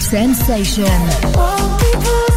sensation.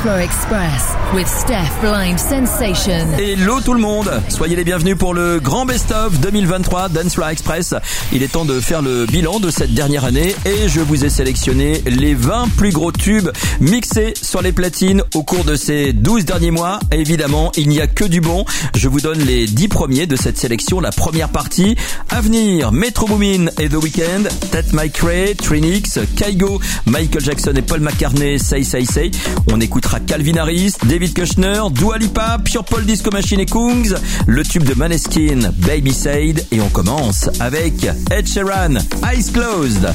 Explore Express. with Steph Blind Sensation. Hello tout le monde, soyez les bienvenus pour le grand best-of 2023 Dance Floor Express. Il est temps de faire le bilan de cette dernière année et je vous ai sélectionné les 20 plus gros tubes mixés sur les platines au cours de ces 12 derniers mois. Évidemment, il n'y a que du bon. Je vous donne les 10 premiers de cette sélection, la première partie. Avenir, Metro Boomin et The Weeknd, Ted McRae, Trinix, Kaigo, Michael Jackson et Paul McCartney, Say Say Say. On écoutera Calvin Harris, David David Kushner, Dualipa, Pure Paul Disco Machine et Kungs, le tube de Maneskin, Baby Sade, et on commence avec Ed Sheeran, Eyes Closed.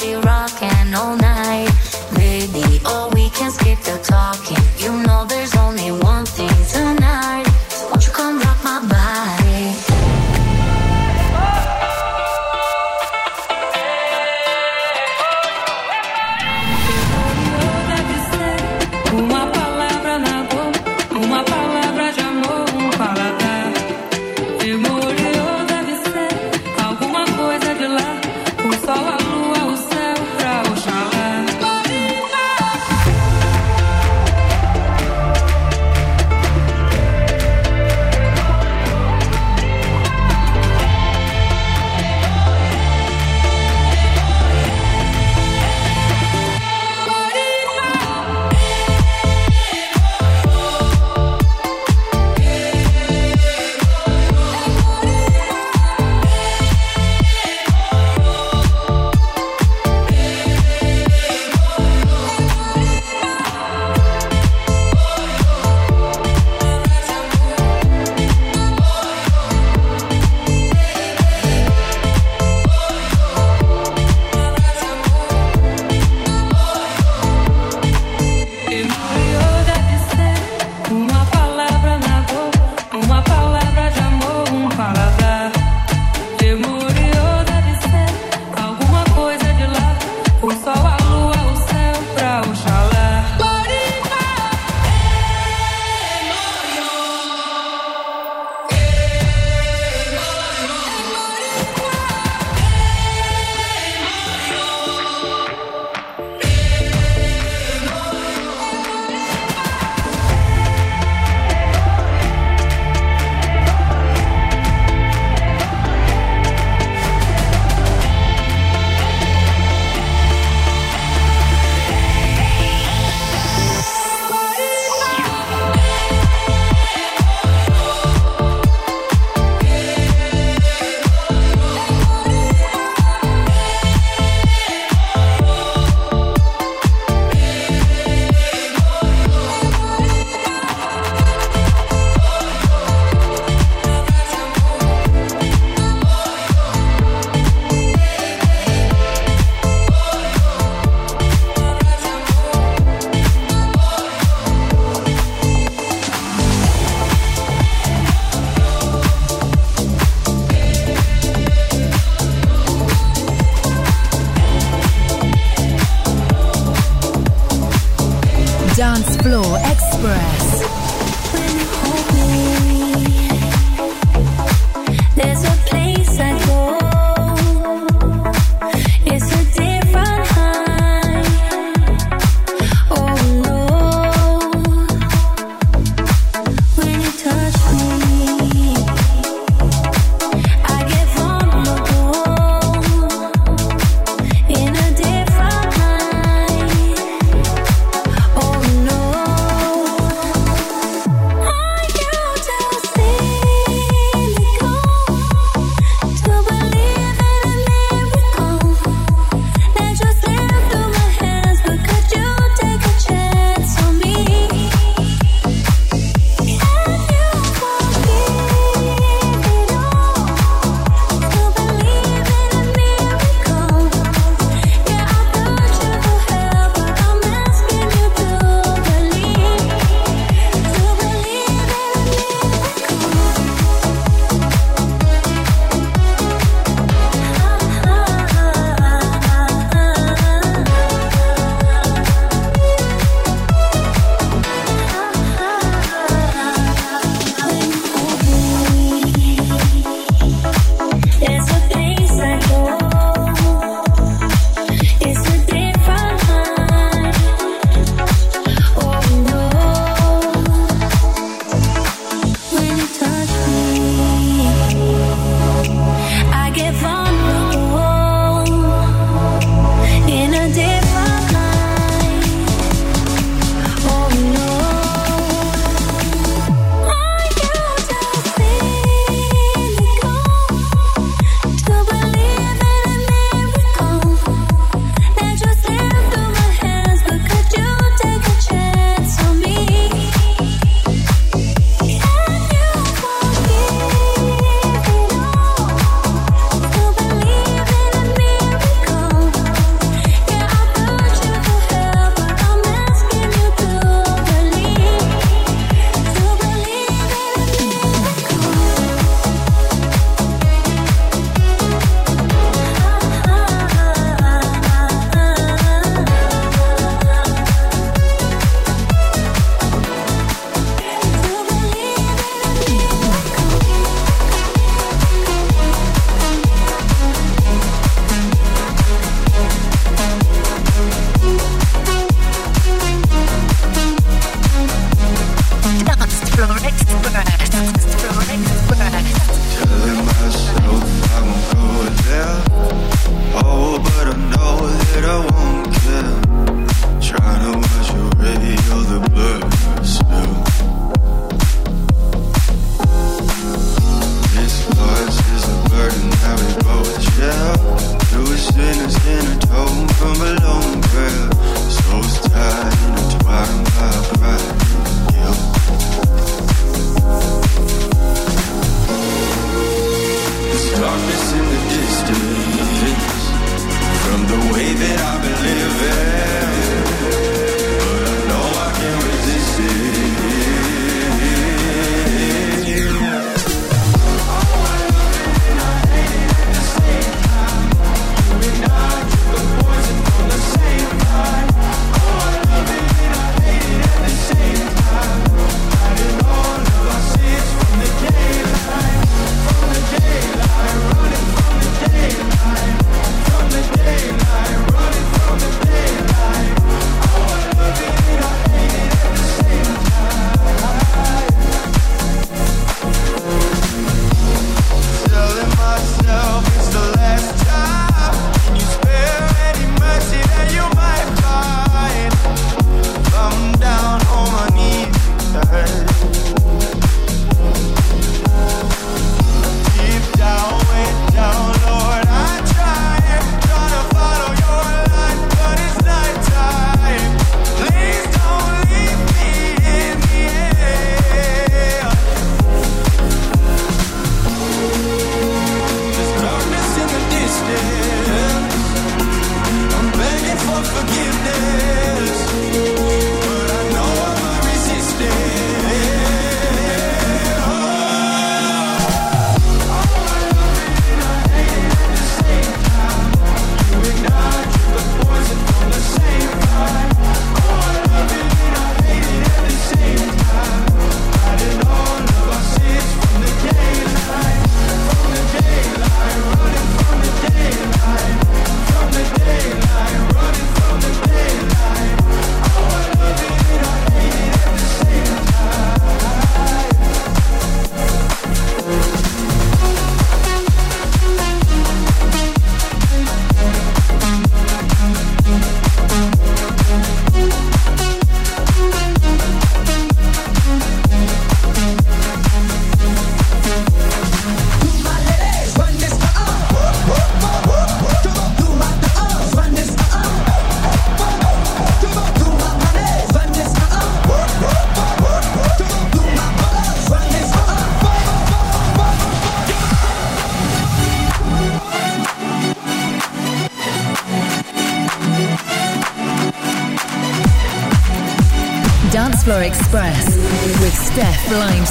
party rocking all night. Baby, Or we can skip the talking.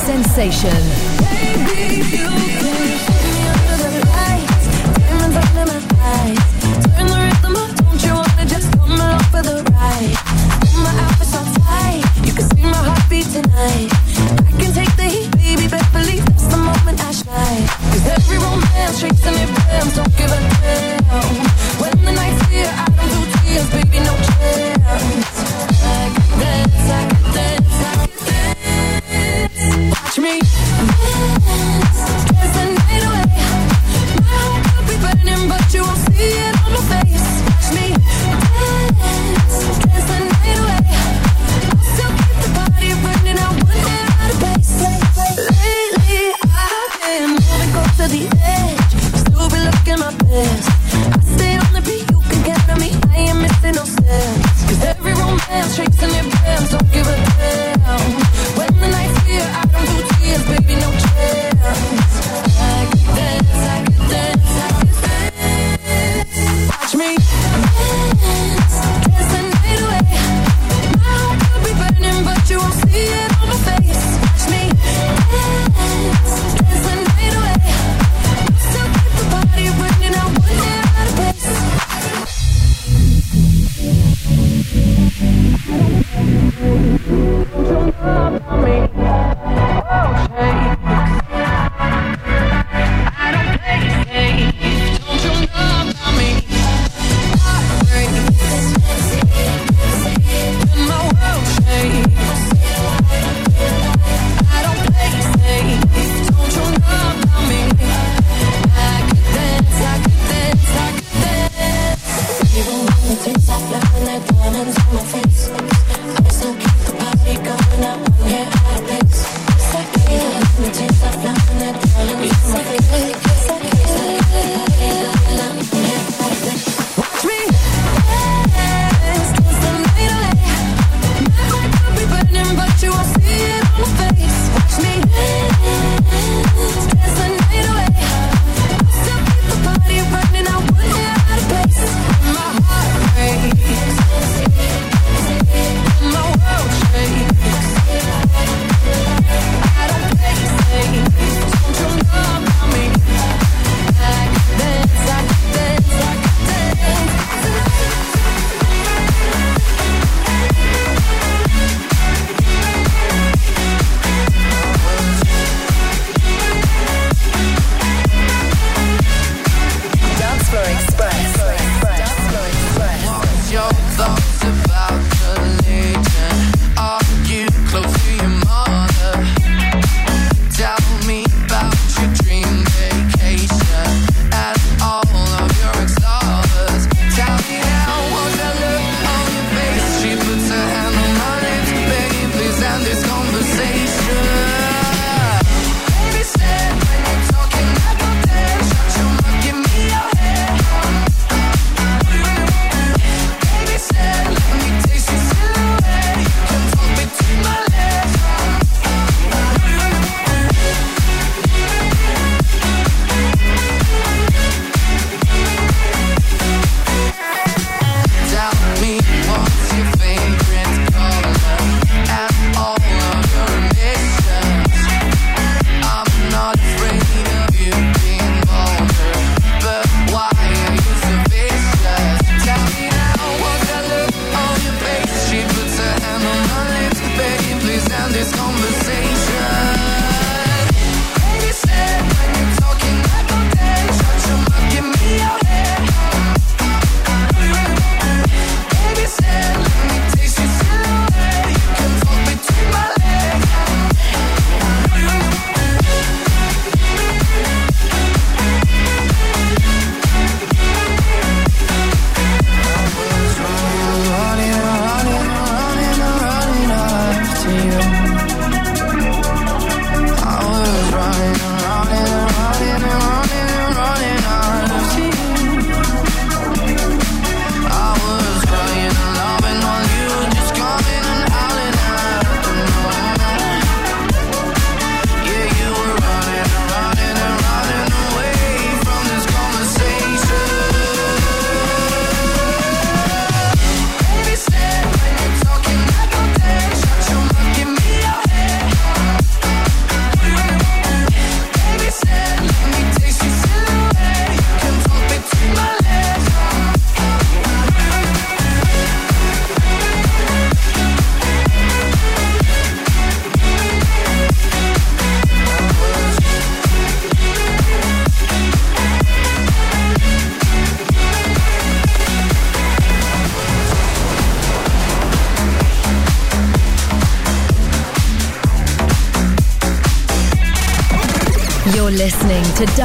Sensation.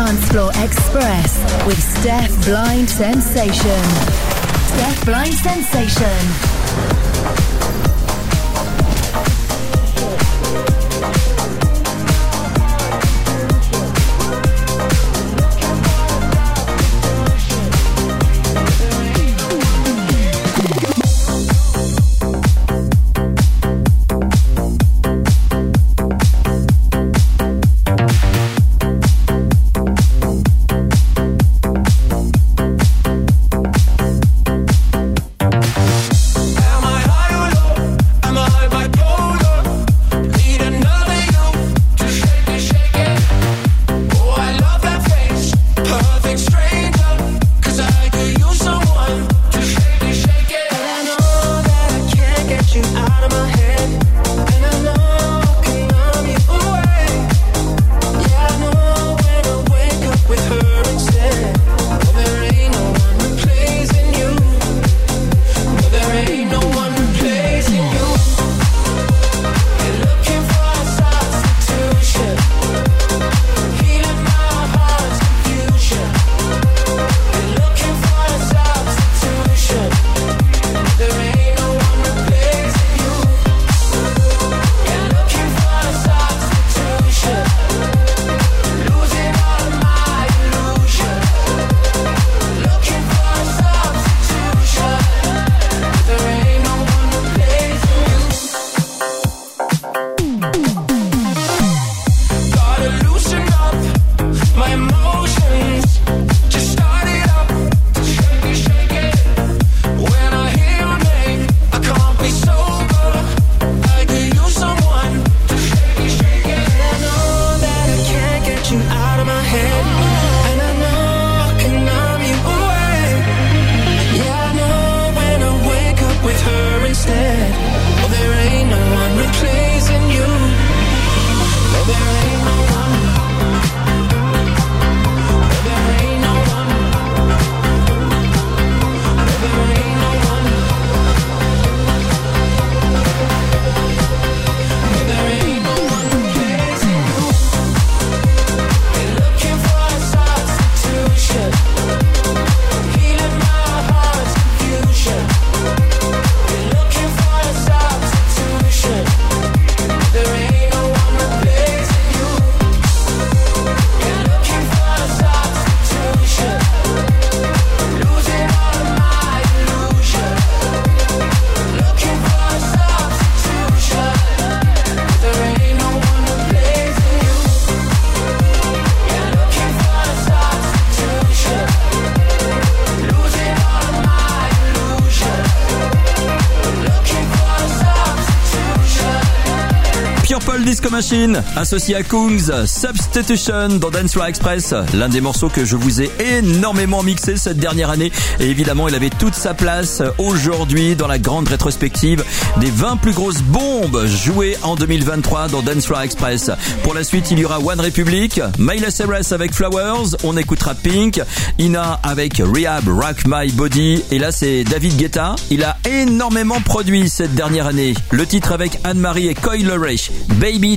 Dancefloor Express with Steph Blind Sensation. Steph Blind Sensation. Machine, associé à Kungs, Substitution dans Dance Rock Express, l'un des morceaux que je vous ai énormément mixé cette dernière année. Et évidemment, il avait toute sa place aujourd'hui dans la grande rétrospective des 20 plus grosses bombes jouées en 2023 dans Dance Rock Express. Pour la suite, il y aura One Republic, Myla Cyrus avec Flowers, on écoutera Pink, Ina avec Rehab, Rock My Body, et là c'est David Guetta. Il a énormément produit cette dernière année. Le titre avec Anne-Marie et Coy Lurish, Baby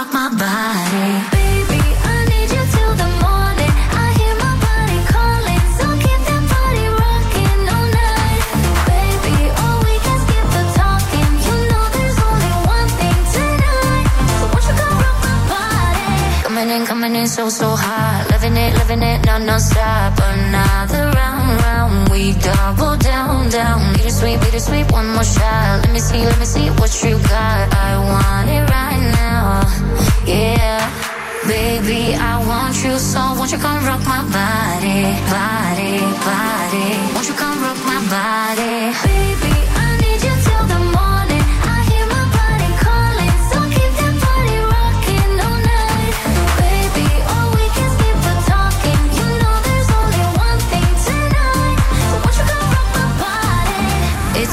rock my body? Baby. I need you till the morning. I hear my body calling. So keep that body rockin' all night. Baby, we can skip the talking. You know there's only one thing tonight. So what you gonna my body? Coming in, coming in so, so hot. Living it, living it, non, non-stop. Another. We double down, down. Bittersweet, bittersweet, one more shot. Let me see, let me see what you got. I want it right now. Yeah. Baby, I want you so won't you come rock my body, body, body. Won't you come rock my body? Baby,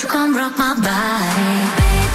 You come rock my body?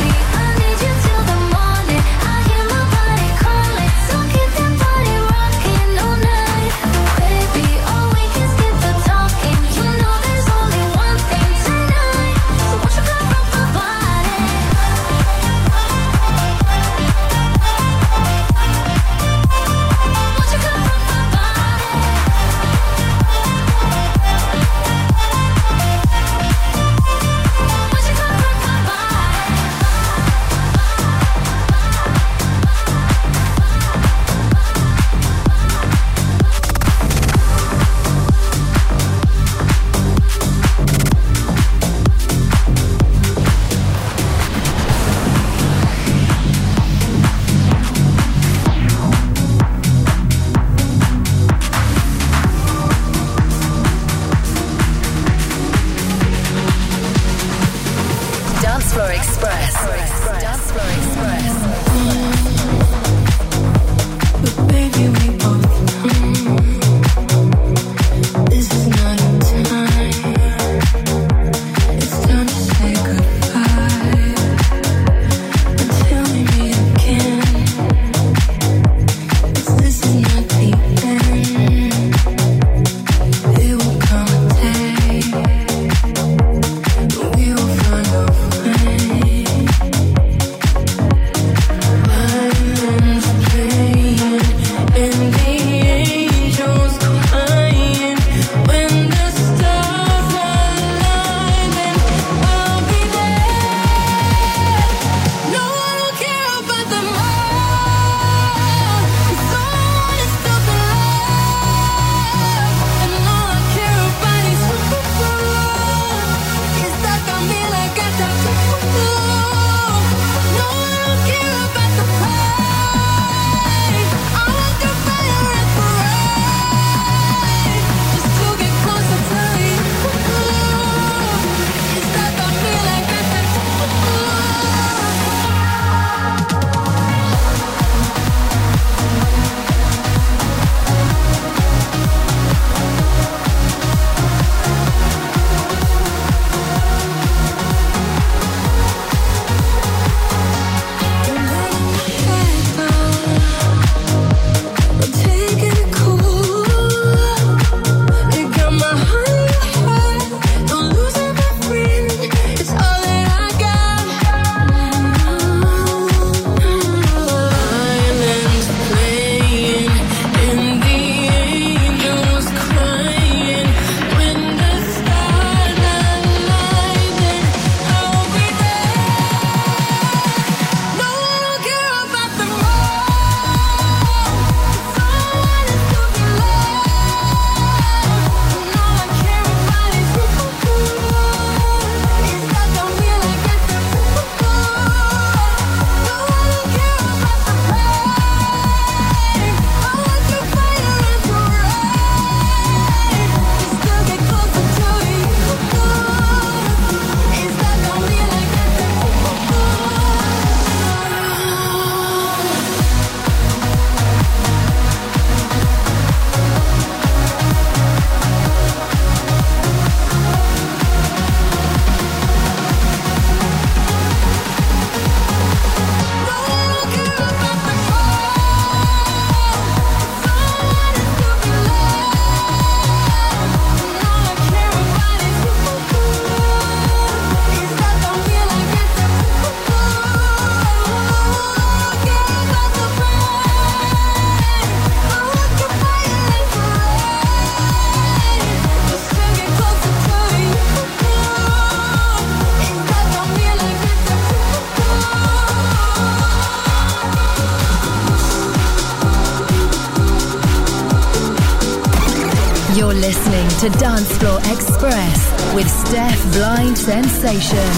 You're listening to Dance Floor Express with Steph Blind Sensation.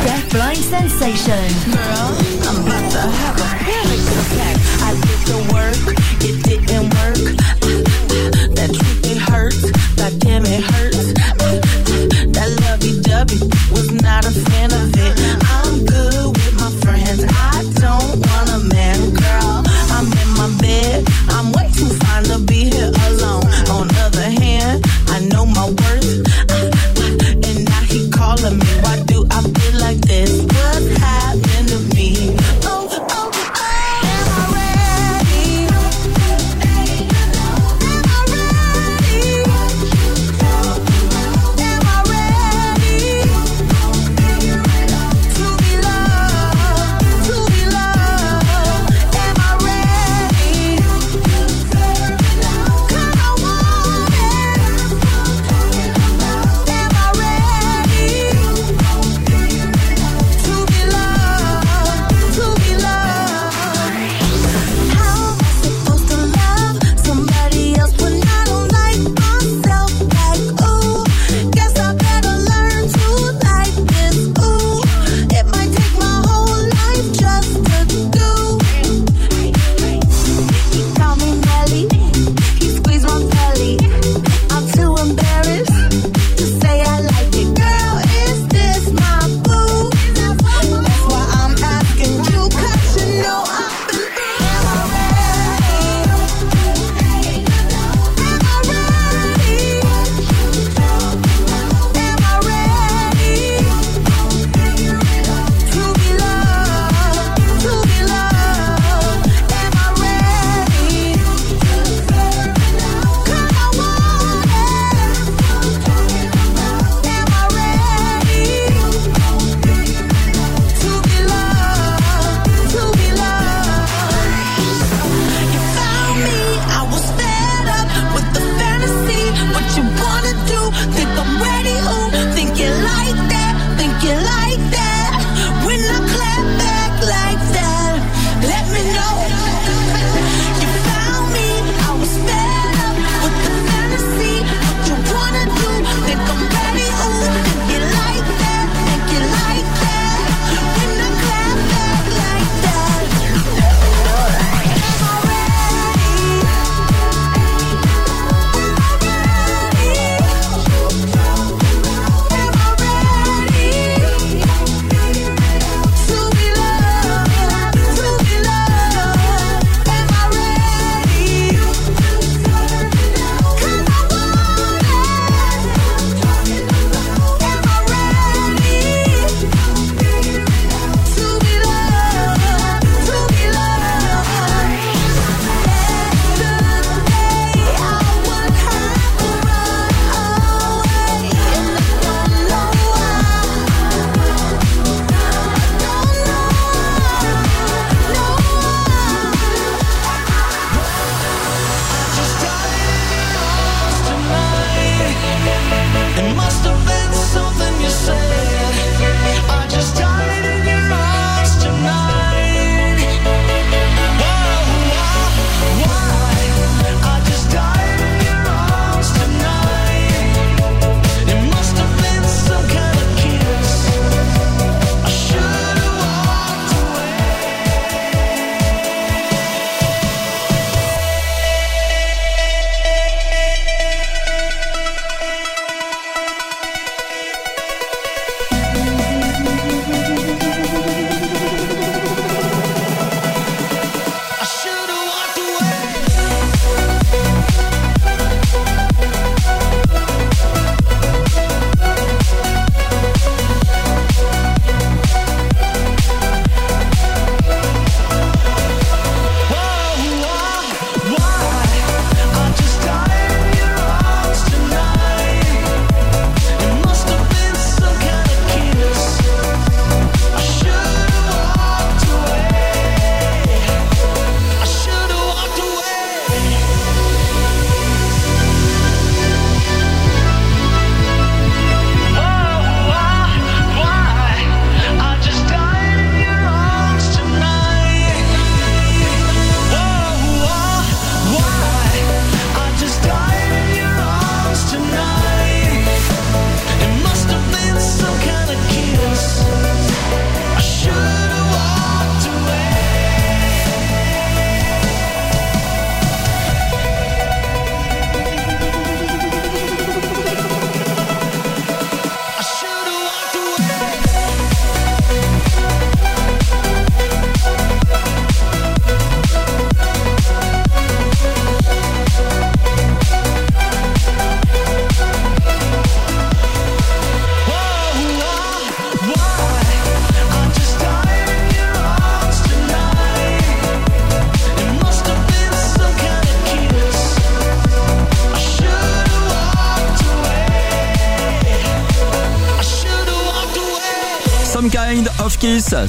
Steph Blind Sensation. Girl, I'm about to have a panic attack. I did the work, it didn't work. That truth, it hurts. God damn, it hurts. That lovey-dovey was not a fan of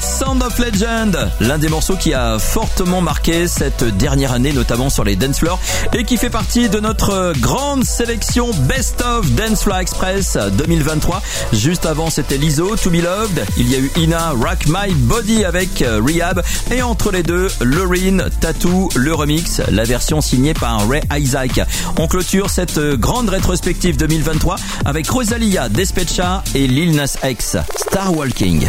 Sound of Legend, l'un des morceaux qui a fortement marqué cette dernière année, notamment sur les dance floors, et qui fait partie de notre grande sélection Best of Dance Floor Express 2023. Juste avant, c'était Lizzo, To Be Loved. Il y a eu Ina, Rock My Body avec euh, Rehab, et entre les deux, Loreen, Tattoo, le remix, la version signée par Ray Isaac. On clôture cette grande rétrospective 2023 avec Rosalia, Despecha et Lil Nas X, Star Walking.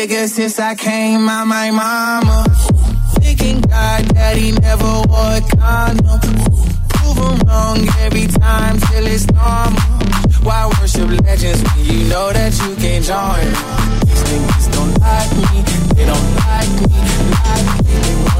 nigga since I came out my mama. Thinking God he never wore a condom. Prove wrong every time till it's normal. Why worship legends when you know that you can't join? These niggas don't like me, they don't like me, like me,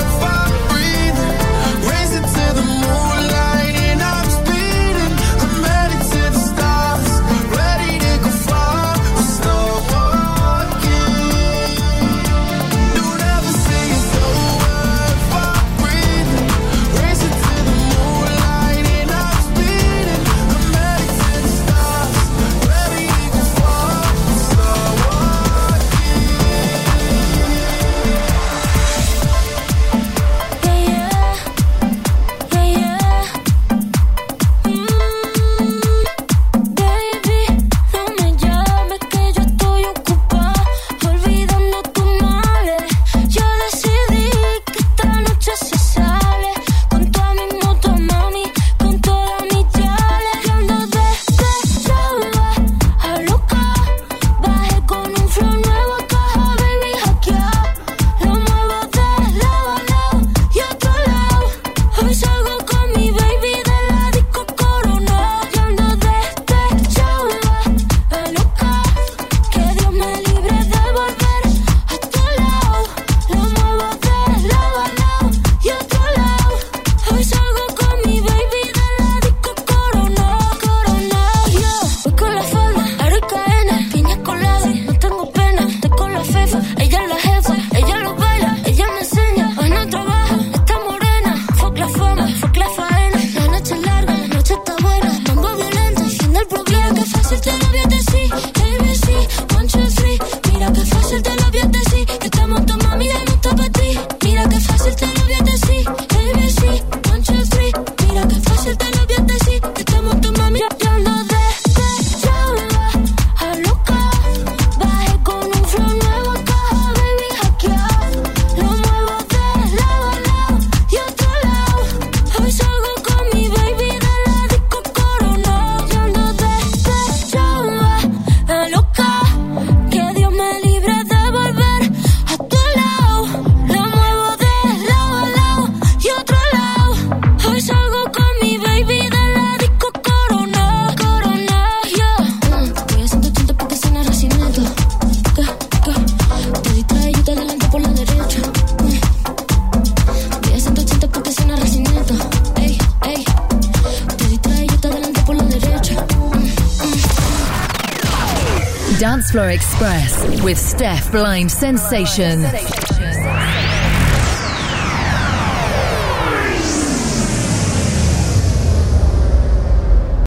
Blind Sensation.